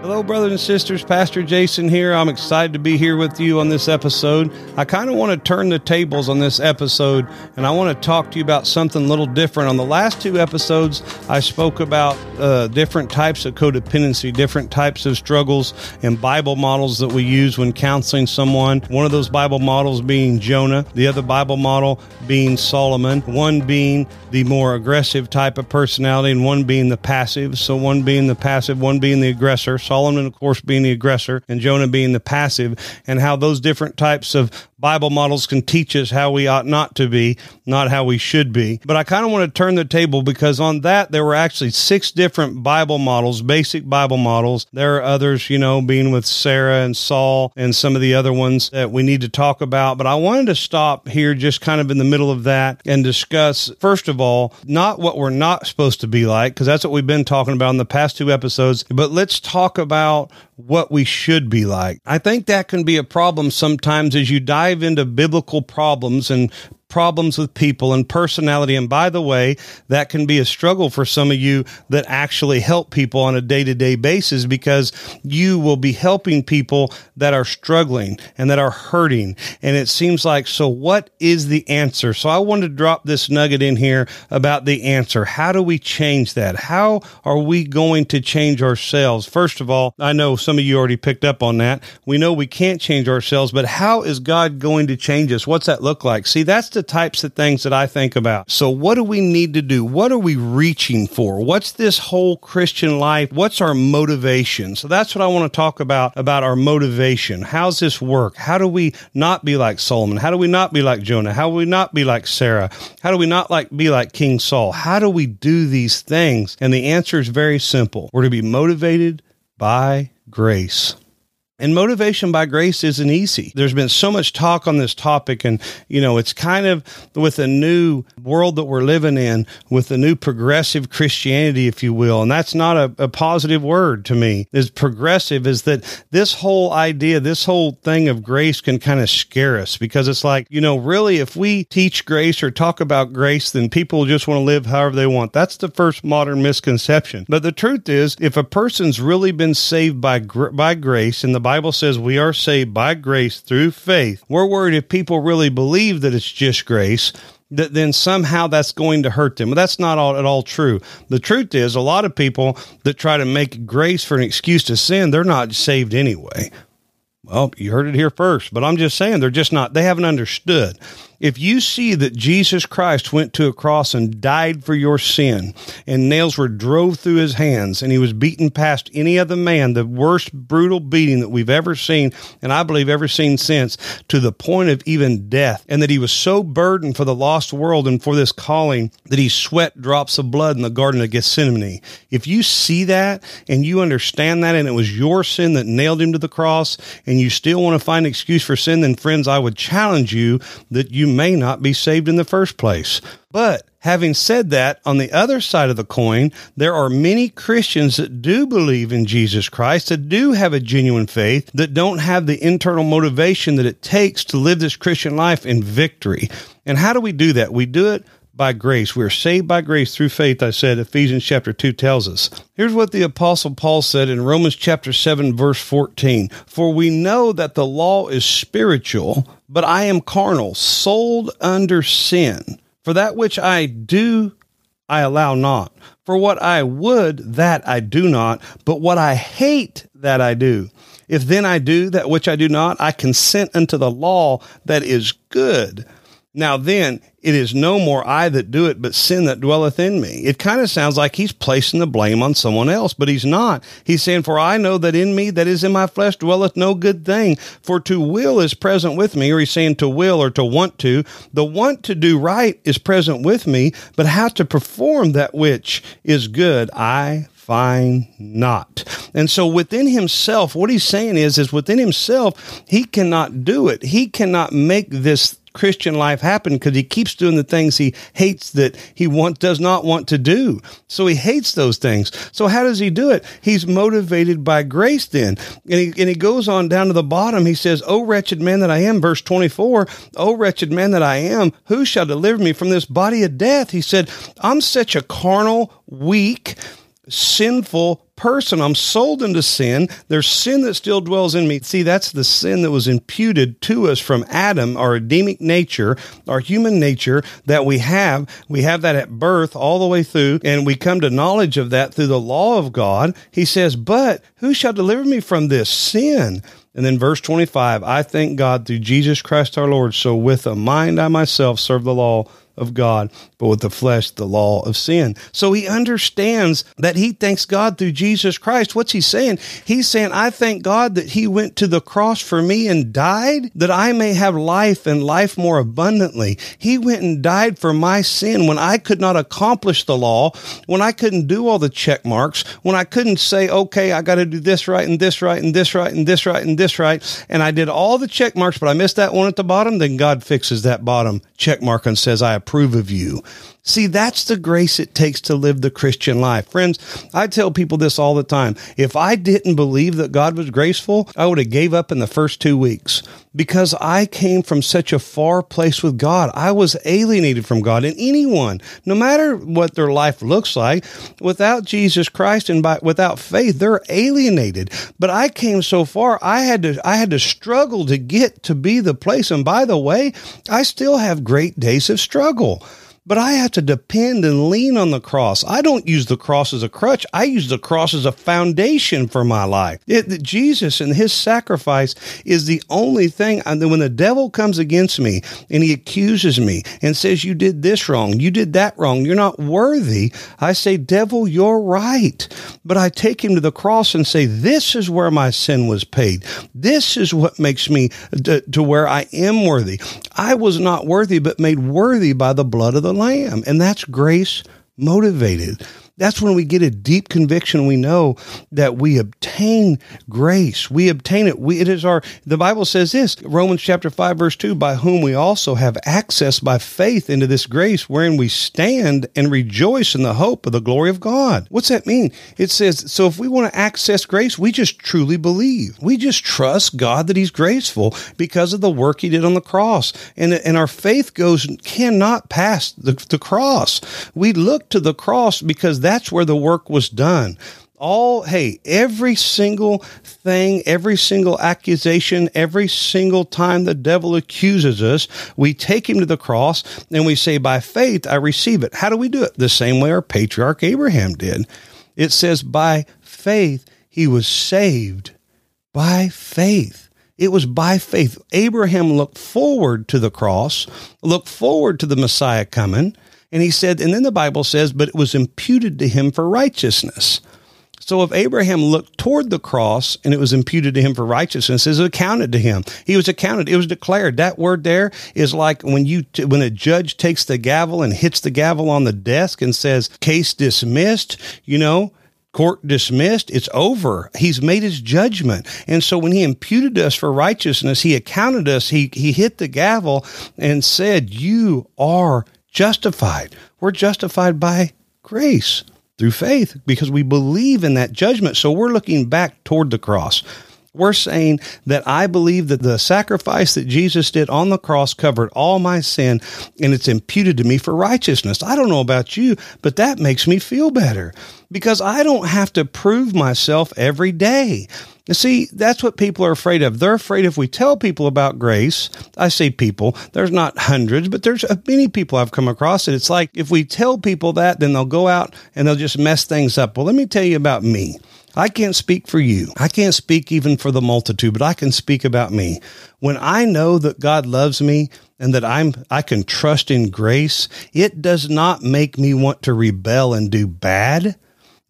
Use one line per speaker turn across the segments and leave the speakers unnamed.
Hello, brothers and sisters. Pastor Jason here. I'm excited to be here with you on this episode. I kind of want to turn the tables on this episode and I want to talk to you about something a little different. On the last two episodes, I spoke about uh, different types of codependency, different types of struggles, and Bible models that we use when counseling someone. One of those Bible models being Jonah, the other Bible model being Solomon, one being the more aggressive type of personality, and one being the passive. So, one being the passive, one being the aggressor. Solomon, of course, being the aggressor, and Jonah being the passive, and how those different types of Bible models can teach us how we ought not to be, not how we should be. But I kind of want to turn the table because on that, there were actually six different Bible models, basic Bible models. There are others, you know, being with Sarah and Saul and some of the other ones that we need to talk about. But I wanted to stop here just kind of in the middle of that and discuss, first of all, not what we're not supposed to be like, because that's what we've been talking about in the past two episodes, but let's talk about what we should be like. I think that can be a problem sometimes as you dive into biblical problems and problems with people and personality. And by the way, that can be a struggle for some of you that actually help people on a day to day basis because you will be helping people that are struggling and that are hurting. And it seems like, so what is the answer? So I wanted to drop this nugget in here about the answer. How do we change that? How are we going to change ourselves? First of all, I know some of you already picked up on that. We know we can't change ourselves, but how is God going to change us? What's that look like? See, that's the types of things that I think about. So, what do we need to do? What are we reaching for? What's this whole Christian life? What's our motivation? So, that's what I want to talk about about our motivation. How's this work? How do we not be like Solomon? How do we not be like Jonah? How do we not be like Sarah? How do we not like be like King Saul? How do we do these things? And the answer is very simple. We're to be motivated by grace. And motivation by grace isn't easy. There's been so much talk on this topic, and you know, it's kind of with a new world that we're living in, with the new progressive Christianity, if you will. And that's not a, a positive word to me. Is progressive is that this whole idea, this whole thing of grace can kind of scare us because it's like, you know, really, if we teach grace or talk about grace, then people just want to live however they want. That's the first modern misconception. But the truth is, if a person's really been saved by by grace, and the Bible says we are saved by grace through faith. We're worried if people really believe that it's just grace, that then somehow that's going to hurt them. But that's not all, at all true. The truth is, a lot of people that try to make grace for an excuse to sin, they're not saved anyway. Well, you heard it here first, but I'm just saying they're just not, they haven't understood. If you see that Jesus Christ went to a cross and died for your sin, and nails were drove through his hands, and he was beaten past any other man, the worst brutal beating that we've ever seen, and I believe ever seen since, to the point of even death, and that he was so burdened for the lost world and for this calling that he sweat drops of blood in the Garden of Gethsemane. If you see that and you understand that, and it was your sin that nailed him to the cross, and you still want to find an excuse for sin, then friends, I would challenge you that you may not be saved in the first place. But having said that, on the other side of the coin, there are many Christians that do believe in Jesus Christ, that do have a genuine faith, that don't have the internal motivation that it takes to live this Christian life in victory. And how do we do that? We do it by grace. We are saved by grace through faith, I said, Ephesians chapter 2 tells us. Here's what the Apostle Paul said in Romans chapter 7, verse 14 For we know that the law is spiritual but I am carnal, sold under sin. For that which I do, I allow not. For what I would, that I do not. But what I hate, that I do. If then I do that which I do not, I consent unto the law that is good. Now then, it is no more I that do it, but sin that dwelleth in me. It kind of sounds like he's placing the blame on someone else, but he's not. He's saying, For I know that in me, that is in my flesh, dwelleth no good thing. For to will is present with me, or he's saying to will or to want to. The want to do right is present with me, but how to perform that which is good, I find not. And so within himself, what he's saying is, is within himself, he cannot do it. He cannot make this Christian life happen because he keeps doing the things he hates that he want does not want to do. So he hates those things. So how does he do it? He's motivated by grace then. And he, and he goes on down to the bottom. He says, "Oh wretched man that I am," verse 24, "Oh wretched man that I am, who shall deliver me from this body of death?" He said, "I'm such a carnal, weak, sinful person. I'm sold into sin. There's sin that still dwells in me. See, that's the sin that was imputed to us from Adam, our Adamic nature, our human nature that we have. We have that at birth all the way through, and we come to knowledge of that through the law of God. He says, But who shall deliver me from this sin? And then verse 25, I thank God through Jesus Christ our Lord. So with a mind I myself serve the law of God, but with the flesh, the law of sin. So he understands that he thanks God through Jesus Christ. What's he saying? He's saying, I thank God that he went to the cross for me and died that I may have life and life more abundantly. He went and died for my sin when I could not accomplish the law, when I couldn't do all the check marks, when I couldn't say, okay, I got to do this right and this right and this right and this right and this right. And I did all the check marks, but I missed that one at the bottom. Then God fixes that bottom check mark and says, I of you. See, that's the grace it takes to live the Christian life. Friends, I tell people this all the time. If I didn't believe that God was graceful, I would have gave up in the first two weeks because I came from such a far place with God. I was alienated from God and anyone, no matter what their life looks like, without Jesus Christ and by, without faith, they're alienated. But I came so far, I had to, I had to struggle to get to be the place. And by the way, I still have great days of struggle but I have to depend and lean on the cross. I don't use the cross as a crutch. I use the cross as a foundation for my life. It, Jesus and his sacrifice is the only thing. And when the devil comes against me and he accuses me and says, you did this wrong, you did that wrong, you're not worthy. I say, devil, you're right. But I take him to the cross and say, this is where my sin was paid. This is what makes me to, to where I am worthy. I was not worthy, but made worthy by the blood of the Lamb. And that's grace motivated. That's when we get a deep conviction. We know that we obtain grace. We obtain it. We, it is our, the Bible says this, Romans chapter 5, verse 2, by whom we also have access by faith into this grace wherein we stand and rejoice in the hope of the glory of God. What's that mean? It says, so if we want to access grace, we just truly believe. We just trust God that He's graceful because of the work He did on the cross. And, and our faith goes, cannot pass the, the cross. We look to the cross because that's where the work was done. All hey every single thing every single accusation every single time the devil accuses us we take him to the cross and we say by faith i receive it. How do we do it? The same way our patriarch abraham did. It says by faith he was saved. By faith. It was by faith. Abraham looked forward to the cross looked forward to the messiah coming and he said, and then the Bible says, but it was imputed to him for righteousness. So if Abraham looked toward the cross and it was imputed to him for righteousness, it was accounted to him. He was accounted. It was declared. That word there is like when you when a judge takes the gavel and hits the gavel on the desk and says case dismissed. You know, court dismissed. It's over. He's made his judgment. And so when he imputed us for righteousness, he accounted us. He he hit the gavel and said, "You are." Justified. We're justified by grace through faith because we believe in that judgment. So we're looking back toward the cross. We're saying that I believe that the sacrifice that Jesus did on the cross covered all my sin and it's imputed to me for righteousness. I don't know about you, but that makes me feel better because I don't have to prove myself every day. You see, that's what people are afraid of. They're afraid if we tell people about grace, I say people, there's not hundreds, but there's many people I've come across it. It's like if we tell people that, then they'll go out and they'll just mess things up. Well, let me tell you about me. I can't speak for you. I can't speak even for the multitude, but I can speak about me. When I know that God loves me and that I'm I can trust in grace, it does not make me want to rebel and do bad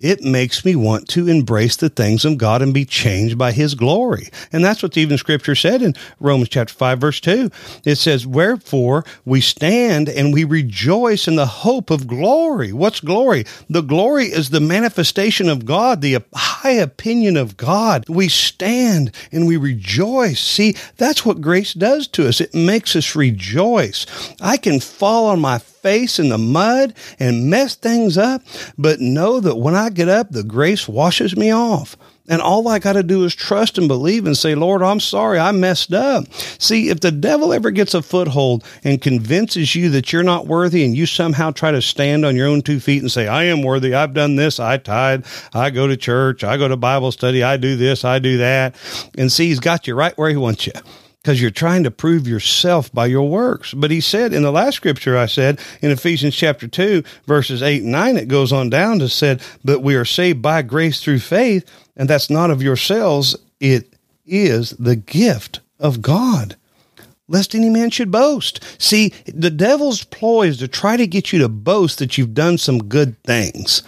it makes me want to embrace the things of God and be changed by his glory. And that's what even scripture said in Romans chapter 5 verse 2. It says, wherefore we stand and we rejoice in the hope of glory. What's glory? The glory is the manifestation of God, the high opinion of God. We stand and we rejoice. See, that's what grace does to us. It makes us rejoice. I can fall on my face in the mud and mess things up, but know that when I get up, the grace washes me off. And all I got to do is trust and believe and say, Lord, I'm sorry, I messed up. See, if the devil ever gets a foothold and convinces you that you're not worthy and you somehow try to stand on your own two feet and say, I am worthy, I've done this, I tithe, I go to church, I go to Bible study, I do this, I do that. And see, he's got you right where he wants you because you're trying to prove yourself by your works. But he said in the last scripture I said in Ephesians chapter 2, verses 8 and 9, it goes on down to said, But we are saved by grace through faith, and that's not of yourselves, it is the gift of God. Lest any man should boast. See, the devil's ploy is to try to get you to boast that you've done some good things.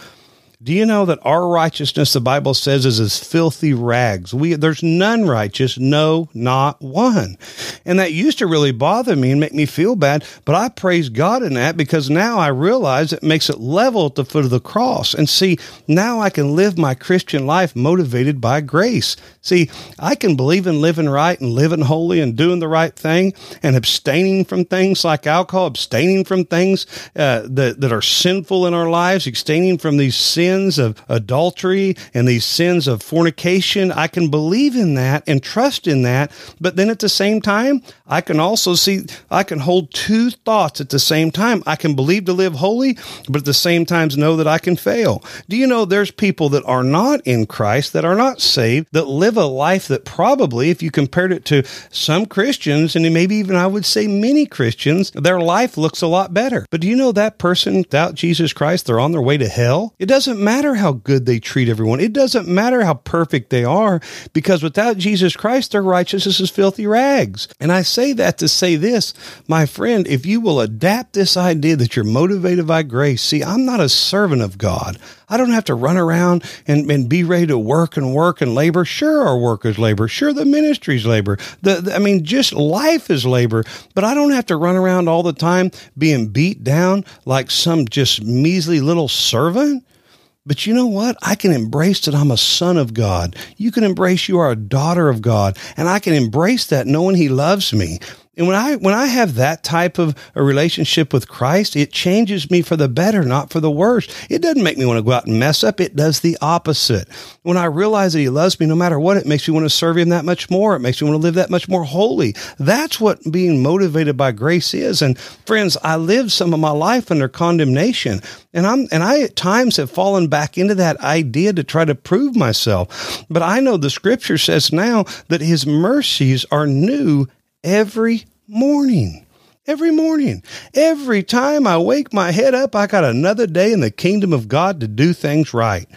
Do you know that our righteousness, the Bible says, is as filthy rags? We, there's none righteous, no, not one. And that used to really bother me and make me feel bad, but I praise God in that because now I realize it makes it level at the foot of the cross. And see, now I can live my Christian life motivated by grace. See, I can believe in living right and living holy and doing the right thing and abstaining from things like alcohol, abstaining from things uh, that, that are sinful in our lives, abstaining from these sins sins of adultery and these sins of fornication. I can believe in that and trust in that. But then at the same time, I can also see, I can hold two thoughts at the same time. I can believe to live holy, but at the same time know that I can fail. Do you know there's people that are not in Christ, that are not saved, that live a life that probably, if you compared it to some Christians, and maybe even I would say many Christians, their life looks a lot better. But do you know that person without Jesus Christ, they're on their way to hell? It doesn't matter how good they treat everyone. It doesn't matter how perfect they are because without Jesus Christ, their righteousness is filthy rags. And I say that to say this, my friend, if you will adapt this idea that you're motivated by grace, see, I'm not a servant of God. I don't have to run around and, and be ready to work and work and labor. Sure, our work is labor. Sure, the ministry's labor. The, the I mean, just life is labor. But I don't have to run around all the time being beat down like some just measly little servant. But you know what? I can embrace that I'm a son of God. You can embrace you are a daughter of God. And I can embrace that knowing He loves me. And when I when I have that type of a relationship with Christ, it changes me for the better, not for the worse. It doesn't make me want to go out and mess up. It does the opposite. When I realize that he loves me no matter what, it makes me want to serve him that much more. It makes me want to live that much more holy. That's what being motivated by grace is. And friends, I lived some of my life under condemnation. And I'm and I at times have fallen back into that idea to try to prove myself. But I know the scripture says now that his mercies are new every morning. Every morning. Every time I wake my head up, I got another day in the kingdom of God to do things right.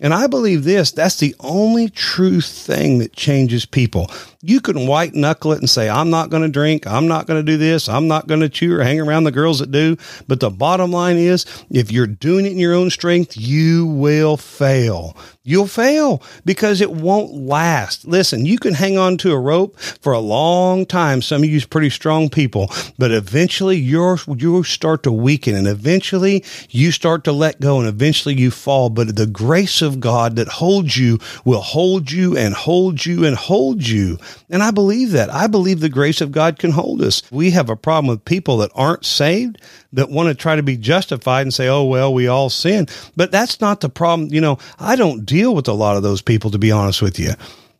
And I believe this that's the only true thing that changes people. You can white knuckle it and say, I'm not going to drink. I'm not going to do this. I'm not going to chew or hang around the girls that do. But the bottom line is, if you're doing it in your own strength, you will fail. You'll fail because it won't last. Listen, you can hang on to a rope for a long time. Some of you pretty strong people, but eventually you're, you start to weaken and eventually you start to let go and eventually you fall. But the grace of God that holds you will hold you and hold you and hold you. And I believe that. I believe the grace of God can hold us. We have a problem with people that aren't saved that want to try to be justified and say, oh, well, we all sin. But that's not the problem. You know, I don't deal with a lot of those people, to be honest with you.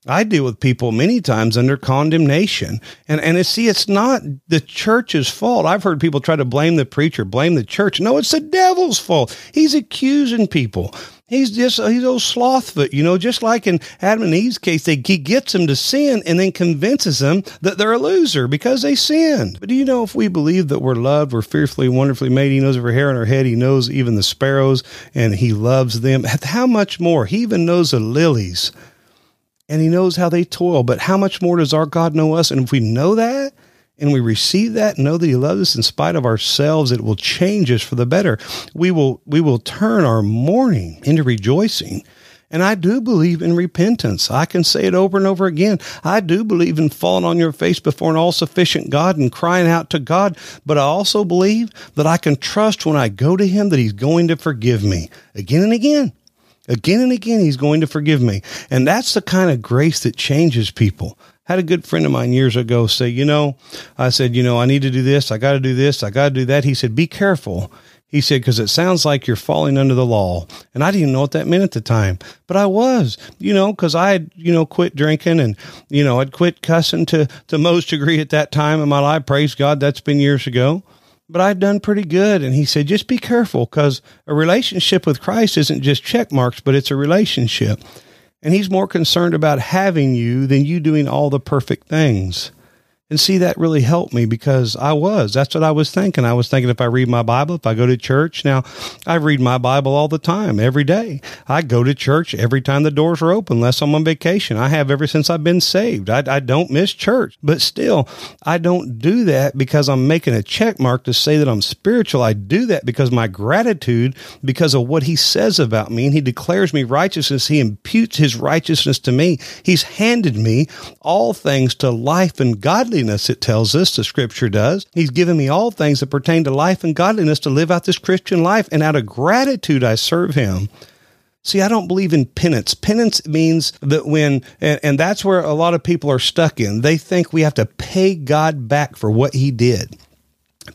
I deal with people many times under condemnation. And and see, it's not the church's fault. I've heard people try to blame the preacher, blame the church. No, it's the devil's fault. He's accusing people. He's just uh, he's old slewfoot, you know, just like in Adam and Eve's case, they, he gets them to sin and then convinces them that they're a loser because they sinned. But do you know if we believe that we're loved, we're fearfully, wonderfully made, he knows every hair on our head, he knows even the sparrows, and he loves them. How much more? He even knows the lilies and he knows how they toil. But how much more does our God know us? And if we know that, and we receive that, know that He loves us in spite of ourselves, it will change us for the better. We will we will turn our mourning into rejoicing. And I do believe in repentance. I can say it over and over again. I do believe in falling on your face before an all sufficient God and crying out to God. But I also believe that I can trust when I go to Him that He's going to forgive me again and again. Again and again, He's going to forgive me. And that's the kind of grace that changes people had a good friend of mine years ago say, you know, I said, you know, I need to do this. I got to do this. I got to do that. He said, be careful. He said, because it sounds like you're falling under the law. And I didn't know what that meant at the time, but I was, you know, because I had, you know, quit drinking and, you know, I'd quit cussing to the most degree at that time in my life. Praise God. That's been years ago but I'd done pretty good. And he said, just be careful because a relationship with Christ isn't just check marks, but it's a relationship. And he's more concerned about having you than you doing all the perfect things. And see, that really helped me because I was. That's what I was thinking. I was thinking if I read my Bible, if I go to church. Now, I read my Bible all the time, every day. I go to church every time the doors are open, unless I'm on vacation. I have ever since I've been saved. I, I don't miss church. But still, I don't do that because I'm making a check mark to say that I'm spiritual. I do that because my gratitude, because of what he says about me, and he declares me righteousness. He imputes his righteousness to me. He's handed me all things to life and godliness godliness, it tells us, the scripture does. He's given me all things that pertain to life and godliness to live out this Christian life. And out of gratitude, I serve him. See, I don't believe in penance. Penance means that when, and, and, that's where a lot of people are stuck in. They think we have to pay God back for what he did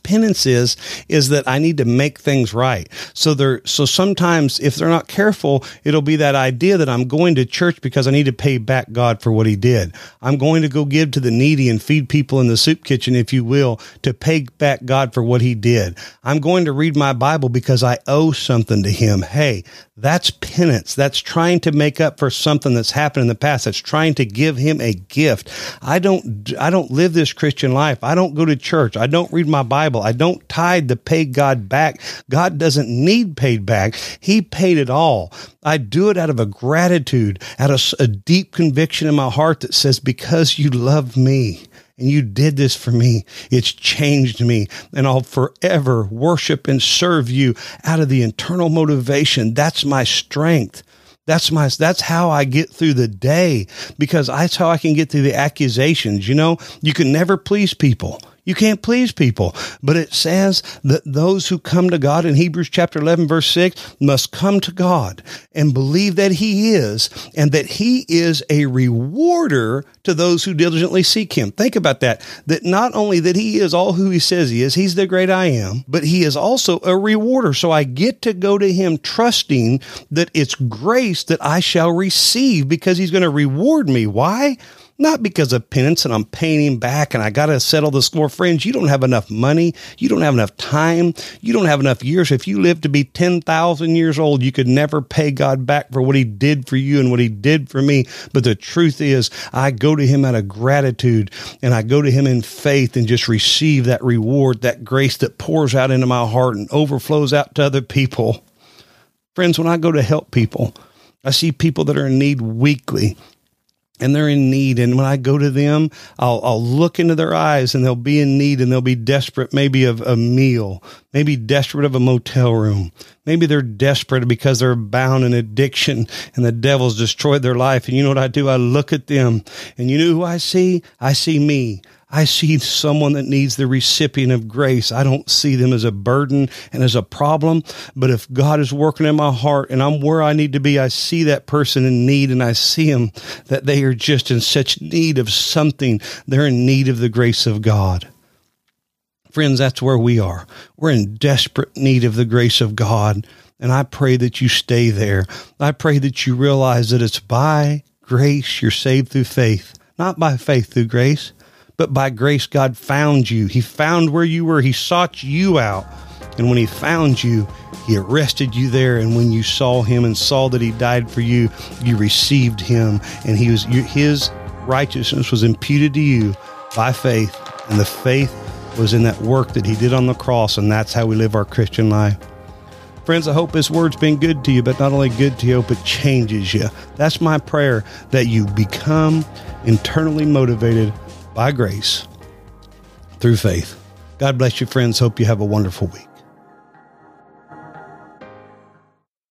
penance is is that i need to make things right so there so sometimes if they're not careful it'll be that idea that i'm going to church because i need to pay back god for what he did i'm going to go give to the needy and feed people in the soup kitchen if you will to pay back god for what he did i'm going to read my bible because i owe something to him hey that's penance. That's trying to make up for something that's happened in the past. That's trying to give him a gift. I don't, I don't live this Christian life. I don't go to church. I don't read my Bible. I don't tithe to pay God back. God doesn't need paid back. He paid it all. I do it out of a gratitude, out of a deep conviction in my heart that says, because you love me and you did this for me. It's changed me and I'll forever worship and serve you out of the internal motivation. That's my strength. That's my, that's how I get through the day because that's how I can get through the accusations. You know, you can never please people. You can't please people. But it says that those who come to God in Hebrews chapter 11, verse 6 must come to God and believe that He is and that He is a rewarder to those who diligently seek Him. Think about that. That not only that He is all who He says He is, He's the great I am, but He is also a rewarder. So I get to go to Him trusting that it's grace that I shall receive because He's going to reward me. Why? Not because of penance and I'm paying him back and I got to settle the score. Friends, you don't have enough money. You don't have enough time. You don't have enough years. If you live to be 10,000 years old, you could never pay God back for what he did for you and what he did for me. But the truth is, I go to him out of gratitude and I go to him in faith and just receive that reward, that grace that pours out into my heart and overflows out to other people. Friends, when I go to help people, I see people that are in need weekly and they're in need. And when I go to them, I'll, I'll look into their eyes and they'll be in need and they'll be desperate, maybe of a meal, maybe desperate of a motel room. Maybe they're desperate because they're bound in addiction and the devil's destroyed their life. And you know what I do? I look at them and you know who I see? I see me. I see someone that needs the recipient of grace. I don't see them as a burden and as a problem. But if God is working in my heart and I'm where I need to be, I see that person in need and I see them that they are just in such need of something. They're in need of the grace of God. Friends, that's where we are. We're in desperate need of the grace of God. And I pray that you stay there. I pray that you realize that it's by grace you're saved through faith, not by faith through grace but by grace, God found you. He found where you were. He sought you out. And when He found you, He arrested you there. And when you saw Him and saw that He died for you, you received Him. And He was His righteousness was imputed to you by faith. And the faith was in that work that He did on the cross. And that's how we live our Christian life. Friends, I hope this word's been good to you, but not only good to you, but changes you. That's my prayer that you become internally motivated by grace through faith. God bless you, friends. Hope you have a wonderful week.